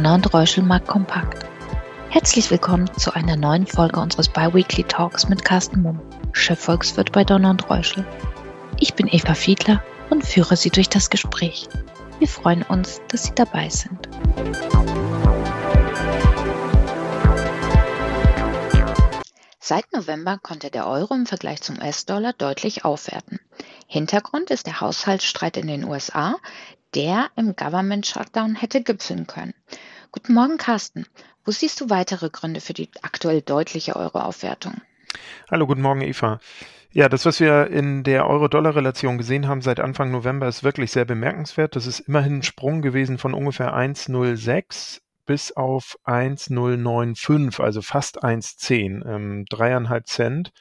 Donner und Reuschel Markt Kompakt. Herzlich willkommen zu einer neuen Folge unseres Biweekly Talks mit Carsten Mumm, Chefvolkswirt bei Donner und Reuschel. Ich bin Eva Fiedler und führe Sie durch das Gespräch. Wir freuen uns, dass Sie dabei sind. Seit November konnte der Euro im Vergleich zum US-Dollar deutlich aufwerten. Hintergrund ist der Haushaltsstreit in den USA, der im Government Shutdown hätte gipfeln können. Guten Morgen, Carsten. Wo siehst du weitere Gründe für die aktuell deutliche Euro-Aufwertung? Hallo, guten Morgen, Eva. Ja, das, was wir in der Euro-Dollar-Relation gesehen haben seit Anfang November, ist wirklich sehr bemerkenswert. Das ist immerhin ein Sprung gewesen von ungefähr 1,06 bis auf 1,095, also fast 1,10, ähm, dreieinhalb Cent.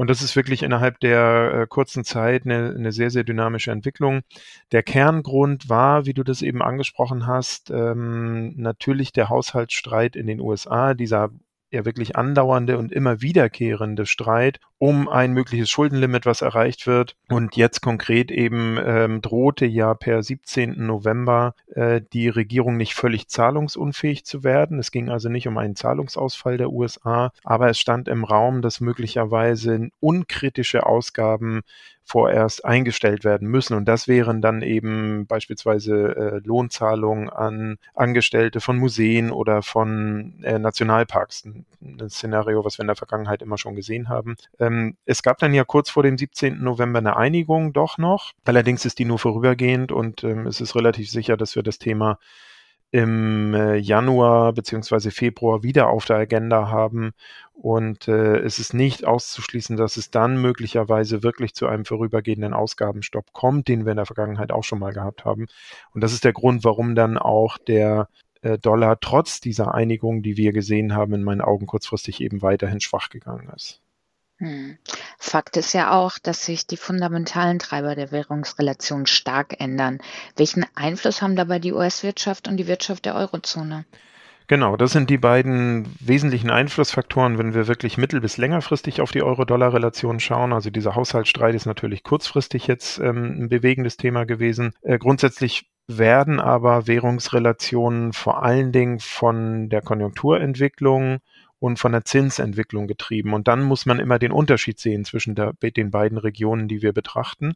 Und das ist wirklich innerhalb der äh, kurzen Zeit eine, eine, sehr, sehr dynamische Entwicklung. Der Kerngrund war, wie du das eben angesprochen hast, ähm, natürlich der Haushaltsstreit in den USA, dieser ja wirklich andauernde und immer wiederkehrende Streit um ein mögliches Schuldenlimit, was erreicht wird. Und jetzt konkret eben ähm, drohte ja per 17. November äh, die Regierung nicht völlig zahlungsunfähig zu werden. Es ging also nicht um einen Zahlungsausfall der USA, aber es stand im Raum, dass möglicherweise unkritische Ausgaben vorerst eingestellt werden müssen. Und das wären dann eben beispielsweise äh, Lohnzahlungen an Angestellte von Museen oder von äh, Nationalparks. Ein, Szenario, was wir in der Vergangenheit immer schon gesehen haben. Ähm, es gab dann ja kurz vor dem 17. November eine Einigung doch noch. Allerdings ist die nur vorübergehend und ähm, es ist relativ sicher, dass wir das Thema im äh, Januar beziehungsweise Februar wieder auf der Agenda haben. Und äh, es ist nicht auszuschließen, dass es dann möglicherweise wirklich zu einem vorübergehenden Ausgabenstopp kommt, den wir in der Vergangenheit auch schon mal gehabt haben. Und das ist der Grund, warum dann auch der äh, Dollar trotz dieser Einigung, die wir gesehen haben, in meinen Augen kurzfristig eben weiterhin schwach gegangen ist. Hm. Fakt ist ja auch, dass sich die fundamentalen Treiber der Währungsrelation stark ändern. Welchen Einfluss haben dabei die US-Wirtschaft und die Wirtschaft der Eurozone? Genau, das sind die beiden wesentlichen Einflussfaktoren, wenn wir wirklich mittel- bis längerfristig auf die Euro-Dollar-Relation schauen. Also dieser Haushaltsstreit ist natürlich kurzfristig jetzt ähm, ein bewegendes Thema gewesen. Äh, grundsätzlich werden aber Währungsrelationen vor allen Dingen von der Konjunkturentwicklung und von der Zinsentwicklung getrieben. Und dann muss man immer den Unterschied sehen zwischen der, den beiden Regionen, die wir betrachten.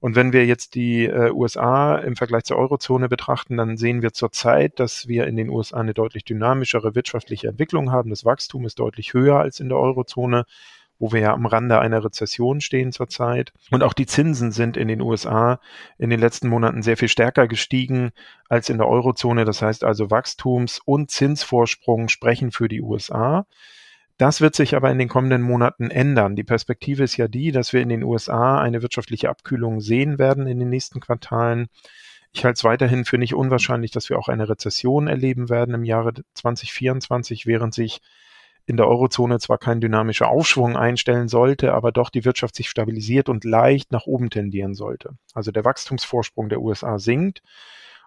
Und wenn wir jetzt die äh, USA im Vergleich zur Eurozone betrachten, dann sehen wir zurzeit, dass wir in den USA eine deutlich dynamischere wirtschaftliche Entwicklung haben. Das Wachstum ist deutlich höher als in der Eurozone wo wir ja am Rande einer Rezession stehen zurzeit. Und auch die Zinsen sind in den USA in den letzten Monaten sehr viel stärker gestiegen als in der Eurozone. Das heißt also Wachstums- und Zinsvorsprung sprechen für die USA. Das wird sich aber in den kommenden Monaten ändern. Die Perspektive ist ja die, dass wir in den USA eine wirtschaftliche Abkühlung sehen werden in den nächsten Quartalen. Ich halte es weiterhin für nicht unwahrscheinlich, dass wir auch eine Rezession erleben werden im Jahre 2024, während sich in der Eurozone zwar kein dynamischer Aufschwung einstellen sollte, aber doch die Wirtschaft sich stabilisiert und leicht nach oben tendieren sollte. Also der Wachstumsvorsprung der USA sinkt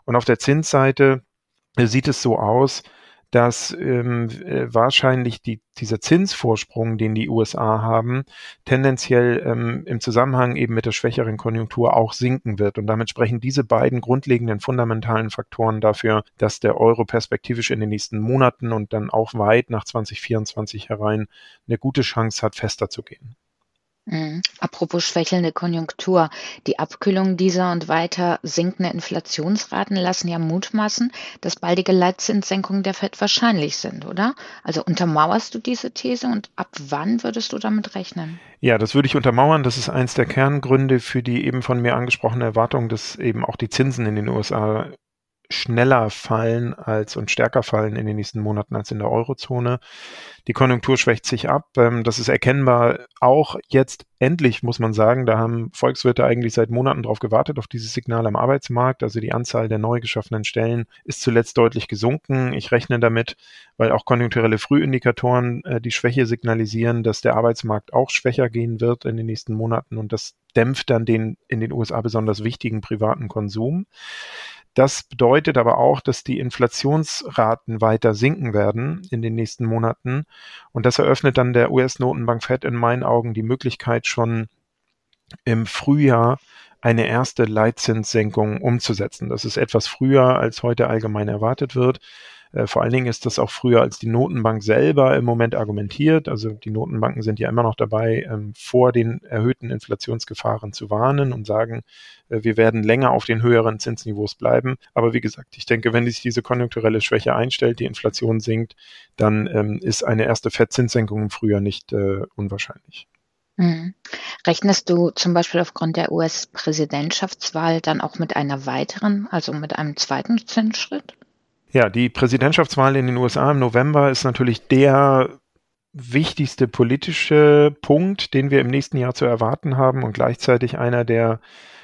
und auf der Zinsseite sieht es so aus, dass ähm, äh, wahrscheinlich die, dieser Zinsvorsprung, den die USA haben, tendenziell ähm, im Zusammenhang eben mit der schwächeren Konjunktur auch sinken wird. Und damit sprechen diese beiden grundlegenden fundamentalen Faktoren dafür, dass der Euro perspektivisch in den nächsten Monaten und dann auch weit nach 2024 herein eine gute Chance hat, fester zu gehen. Mhm. Apropos schwächelnde Konjunktur. Die Abkühlung dieser und weiter sinkende Inflationsraten lassen ja mutmaßen, dass baldige Leitzinssenkungen der FED wahrscheinlich sind, oder? Also untermauerst du diese These und ab wann würdest du damit rechnen? Ja, das würde ich untermauern. Das ist eins der Kerngründe für die eben von mir angesprochene Erwartung, dass eben auch die Zinsen in den USA schneller fallen als und stärker fallen in den nächsten Monaten als in der Eurozone. Die Konjunktur schwächt sich ab. Ähm, das ist erkennbar auch jetzt endlich, muss man sagen. Da haben Volkswirte eigentlich seit Monaten darauf gewartet, auf dieses Signal am Arbeitsmarkt. Also die Anzahl der neu geschaffenen Stellen ist zuletzt deutlich gesunken. Ich rechne damit, weil auch konjunkturelle Frühindikatoren äh, die Schwäche signalisieren, dass der Arbeitsmarkt auch schwächer gehen wird in den nächsten Monaten und das dämpft dann den in den USA besonders wichtigen privaten Konsum. Das bedeutet aber auch, dass die Inflationsraten weiter sinken werden in den nächsten Monaten. Und das eröffnet dann der US-Notenbank Fed in meinen Augen die Möglichkeit, schon im Frühjahr eine erste Leitzinssenkung umzusetzen. Das ist etwas früher, als heute allgemein erwartet wird. Äh, vor allen Dingen ist das auch früher als die Notenbank selber im Moment argumentiert. Also die Notenbanken sind ja immer noch dabei, ähm, vor den erhöhten Inflationsgefahren zu warnen und sagen, äh, wir werden länger auf den höheren Zinsniveaus bleiben. Aber wie gesagt, ich denke, wenn sich diese konjunkturelle Schwäche einstellt, die Inflation sinkt, dann ähm, ist eine erste Fettzinssenkung im Frühjahr nicht äh, unwahrscheinlich. Mhm. Rechnest du zum Beispiel aufgrund der US-Präsidentschaftswahl dann auch mit einer weiteren, also mit einem zweiten Zinsschritt? Ja, die Präsidentschaftswahl in den USA im November ist natürlich der wichtigste politische Punkt, den wir im nächsten Jahr zu erwarten haben und gleichzeitig einer, der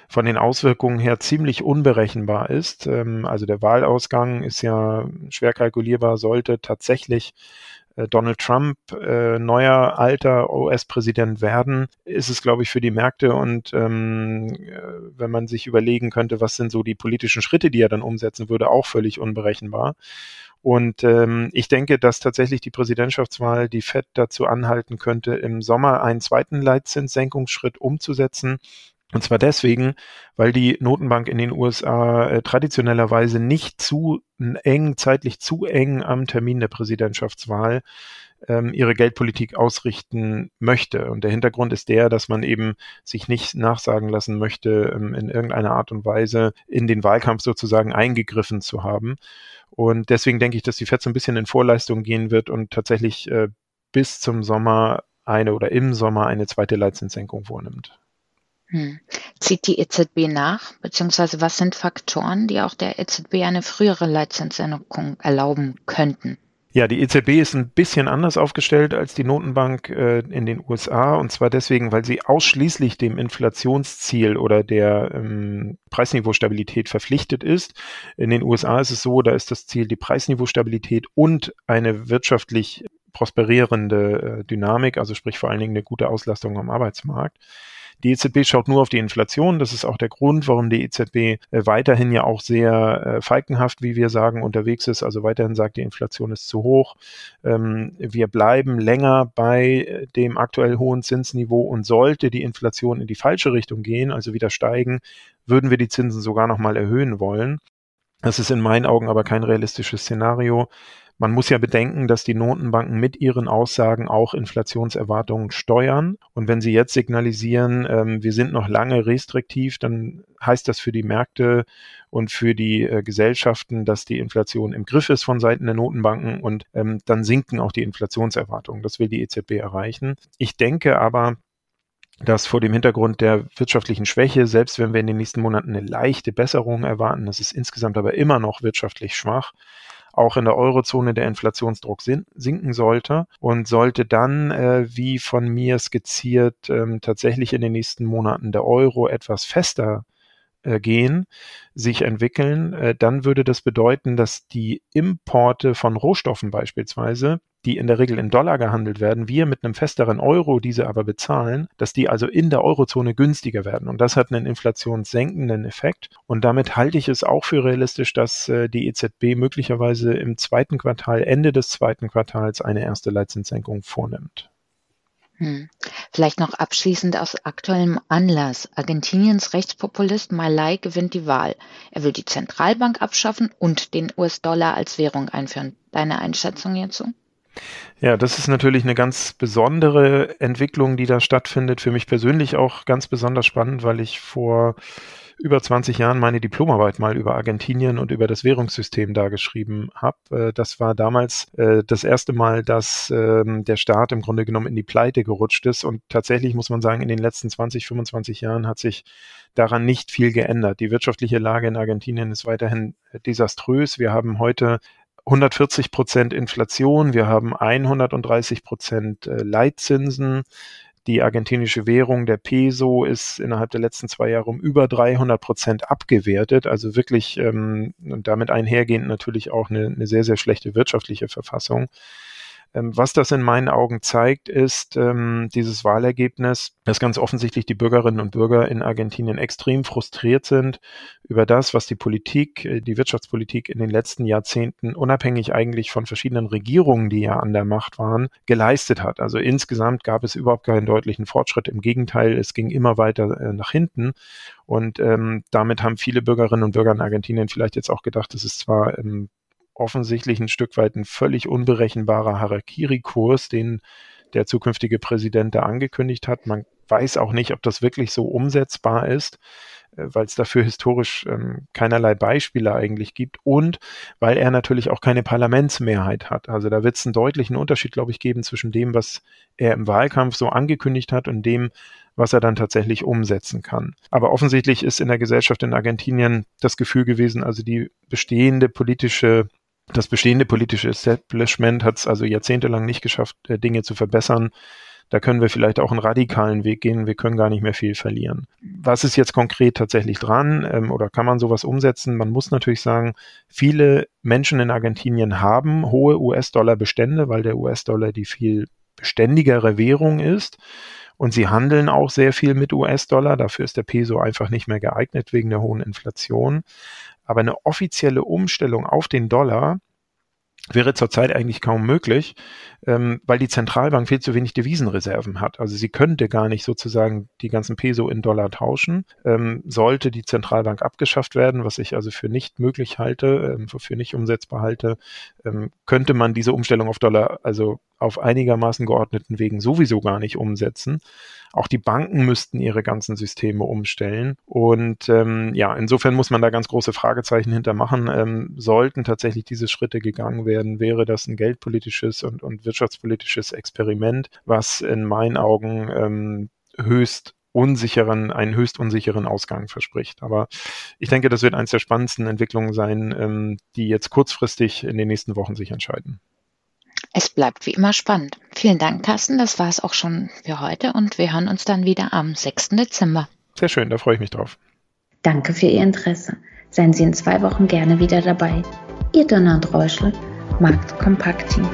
von den Auswirkungen her ziemlich unberechenbar ist. Ähm, also der Wahlausgang ist ja schwer kalkulierbar, sollte tatsächlich Donald Trump äh, neuer alter US-Präsident werden, ist es, glaube ich, für die Märkte und ähm, äh, wenn man sich überlegen könnte, was sind so die politischen Schritte, die er dann umsetzen würde, auch völlig unberechenbar. Und ähm, ich denke, dass tatsächlich die Präsidentschaftswahl die FED dazu anhalten könnte, im Sommer einen zweiten Leitzinssenkungsschritt umzusetzen. Und zwar deswegen, weil die Notenbank in den USA äh, traditionellerweise nicht zu eng, zeitlich zu eng am Termin der Präsidentschaftswahl ähm, ihre Geldpolitik ausrichten möchte. Und der Hintergrund ist der, dass man eben sich nicht nachsagen lassen möchte, ähm, in irgendeiner Art und Weise in den Wahlkampf sozusagen eingegriffen zu haben. Und deswegen denke ich, dass die FED so ein bisschen in Vorleistung gehen wird und tatsächlich äh, bis zum Sommer eine oder im Sommer eine zweite Leitzinssenkung vornimmt. Hm. Zieht die EZB nach, beziehungsweise was sind Faktoren, die auch der EZB eine frühere Leitzinssenkung erlauben könnten? Ja, die EZB ist ein bisschen anders aufgestellt als die Notenbank äh, in den USA und zwar deswegen, weil sie ausschließlich dem Inflationsziel oder der ähm, Preisniveaustabilität verpflichtet ist. In den USA ist es so, da ist das Ziel die Preisniveaustabilität und eine wirtschaftlich prosperierende äh, Dynamik, also sprich vor allen Dingen eine gute Auslastung am Arbeitsmarkt. Die EZB schaut nur auf die Inflation. Das ist auch der Grund, warum die EZB äh, weiterhin ja auch sehr äh, falkenhaft, wie wir sagen, unterwegs ist. Also weiterhin sagt, die Inflation ist zu hoch. Ähm, wir bleiben länger bei äh, dem aktuell hohen Zinsniveau und sollte die Inflation in die falsche Richtung gehen, also wieder steigen, würden wir die Zinsen sogar nochmal erhöhen wollen. Das ist in meinen Augen aber kein realistisches Szenario. Man muss ja bedenken, dass die Notenbanken mit ihren Aussagen auch Inflationserwartungen steuern. Und wenn sie jetzt signalisieren, ähm, wir sind noch lange restriktiv, dann heißt das für die Märkte und für die äh, Gesellschaften, dass die Inflation im Griff ist von Seiten der Notenbanken und ähm, dann sinken auch die Inflationserwartungen. Das will die EZB erreichen. Ich denke aber, dass vor dem Hintergrund der wirtschaftlichen Schwäche, selbst wenn wir in den nächsten Monaten eine leichte Besserung erwarten, das ist insgesamt aber immer noch wirtschaftlich schwach, auch in der Eurozone der Inflationsdruck sinken sollte und sollte dann, äh, wie von mir skizziert, ähm, tatsächlich in den nächsten Monaten der Euro etwas fester äh, gehen, sich entwickeln, äh, dann würde das bedeuten, dass die Importe von Rohstoffen beispielsweise die in der Regel in Dollar gehandelt werden, wir mit einem festeren Euro diese aber bezahlen, dass die also in der Eurozone günstiger werden. Und das hat einen inflationssenkenden Effekt. Und damit halte ich es auch für realistisch, dass äh, die EZB möglicherweise im zweiten Quartal, Ende des zweiten Quartals eine erste Leitzinssenkung vornimmt. Hm. Vielleicht noch abschließend aus aktuellem Anlass. Argentiniens Rechtspopulist Malay gewinnt die Wahl. Er will die Zentralbank abschaffen und den US-Dollar als Währung einführen. Deine Einschätzung hierzu? Ja, das ist natürlich eine ganz besondere Entwicklung, die da stattfindet. Für mich persönlich auch ganz besonders spannend, weil ich vor über 20 Jahren meine Diplomarbeit mal über Argentinien und über das Währungssystem da geschrieben habe. Äh, das war damals äh, das erste Mal, dass ähm, der Staat im Grunde genommen in die Pleite gerutscht ist. Und tatsächlich muss man sagen, in den letzten 20, 25 Jahren hat sich daran nicht viel geändert. Die wirtschaftliche Lage in Argentinien ist weiterhin desaströs. Wir haben heute 140 Prozent Inflation, wir haben 130 Prozent äh, Leitzinsen. Die argentinische Währung, der Peso, ist innerhalb der letzten zwei Jahre um über 300 Prozent abgewertet. Also wirklich ähm, damit einhergehend natürlich auch eine, eine sehr, sehr schlechte wirtschaftliche Verfassung. Ähm, was das in meinen Augen zeigt, ist ähm, dieses Wahlergebnis, dass ganz offensichtlich die Bürgerinnen und Bürger in Argentinien extrem frustriert sind über das, was die Politik, äh, die Wirtschaftspolitik in den letzten Jahrzehnten, unabhängig eigentlich von verschiedenen Regierungen, die ja an der Macht waren, geleistet hat. Also insgesamt gab es überhaupt keinen deutlichen Fortschritt. Im Gegenteil, es ging immer weiter äh, nach hinten. Und ähm, damit haben viele Bürgerinnen und Bürger in Argentinien vielleicht jetzt auch gedacht, es ist zwar ähm, offensichtlich ein Stück weit ein völlig unberechenbarer Harakiri-Kurs, den der zukünftige Präsident da angekündigt hat. Man weiß auch nicht, ob das wirklich so umsetzbar ist, äh, weil es dafür historisch ähm, keinerlei Beispiele eigentlich gibt und weil er natürlich auch keine Parlamentsmehrheit hat. Also da wird es einen deutlichen Unterschied, glaube ich, geben zwischen dem, was er im Wahlkampf so angekündigt hat und dem, was er dann tatsächlich umsetzen kann. Aber offensichtlich ist in der Gesellschaft in Argentinien das Gefühl gewesen, also die bestehende politische das bestehende politische Establishment hat es also jahrzehntelang nicht geschafft, äh, Dinge zu verbessern. Da können wir vielleicht auch einen radikalen Weg gehen. Wir können gar nicht mehr viel verlieren. Was ist jetzt konkret tatsächlich dran ähm, oder kann man sowas umsetzen? Man muss natürlich sagen, viele Menschen in Argentinien haben hohe US-Dollar-Bestände, weil der US-Dollar die viel beständigere Währung ist. Und sie handeln auch sehr viel mit US-Dollar. Dafür ist der Peso einfach nicht mehr geeignet wegen der hohen Inflation. Aber eine offizielle Umstellung auf den Dollar wäre zurzeit eigentlich kaum möglich, ähm, weil die Zentralbank viel zu wenig Devisenreserven hat. Also sie könnte gar nicht sozusagen die ganzen Peso in Dollar tauschen. Ähm, sollte die Zentralbank abgeschafft werden, was ich also für nicht möglich halte, ähm, für nicht umsetzbar halte, ähm, könnte man diese Umstellung auf Dollar also auf einigermaßen geordneten Wegen sowieso gar nicht umsetzen. Auch die Banken müssten ihre ganzen Systeme umstellen. Und ähm, ja, insofern muss man da ganz große Fragezeichen hintermachen. Ähm, sollten tatsächlich diese Schritte gegangen werden, wäre das ein geldpolitisches und, und wirtschaftspolitisches Experiment, was in meinen Augen ähm, höchst unsicheren, einen höchst unsicheren Ausgang verspricht. Aber ich denke, das wird eines der spannendsten Entwicklungen sein, ähm, die jetzt kurzfristig in den nächsten Wochen sich entscheiden. Es bleibt wie immer spannend. Vielen Dank, Carsten. Das war es auch schon für heute und wir hören uns dann wieder am 6. Dezember. Sehr schön, da freue ich mich drauf. Danke für Ihr Interesse. Seien Sie in zwei Wochen gerne wieder dabei. Ihr Donald Reuschel, Markt Kompakt Team.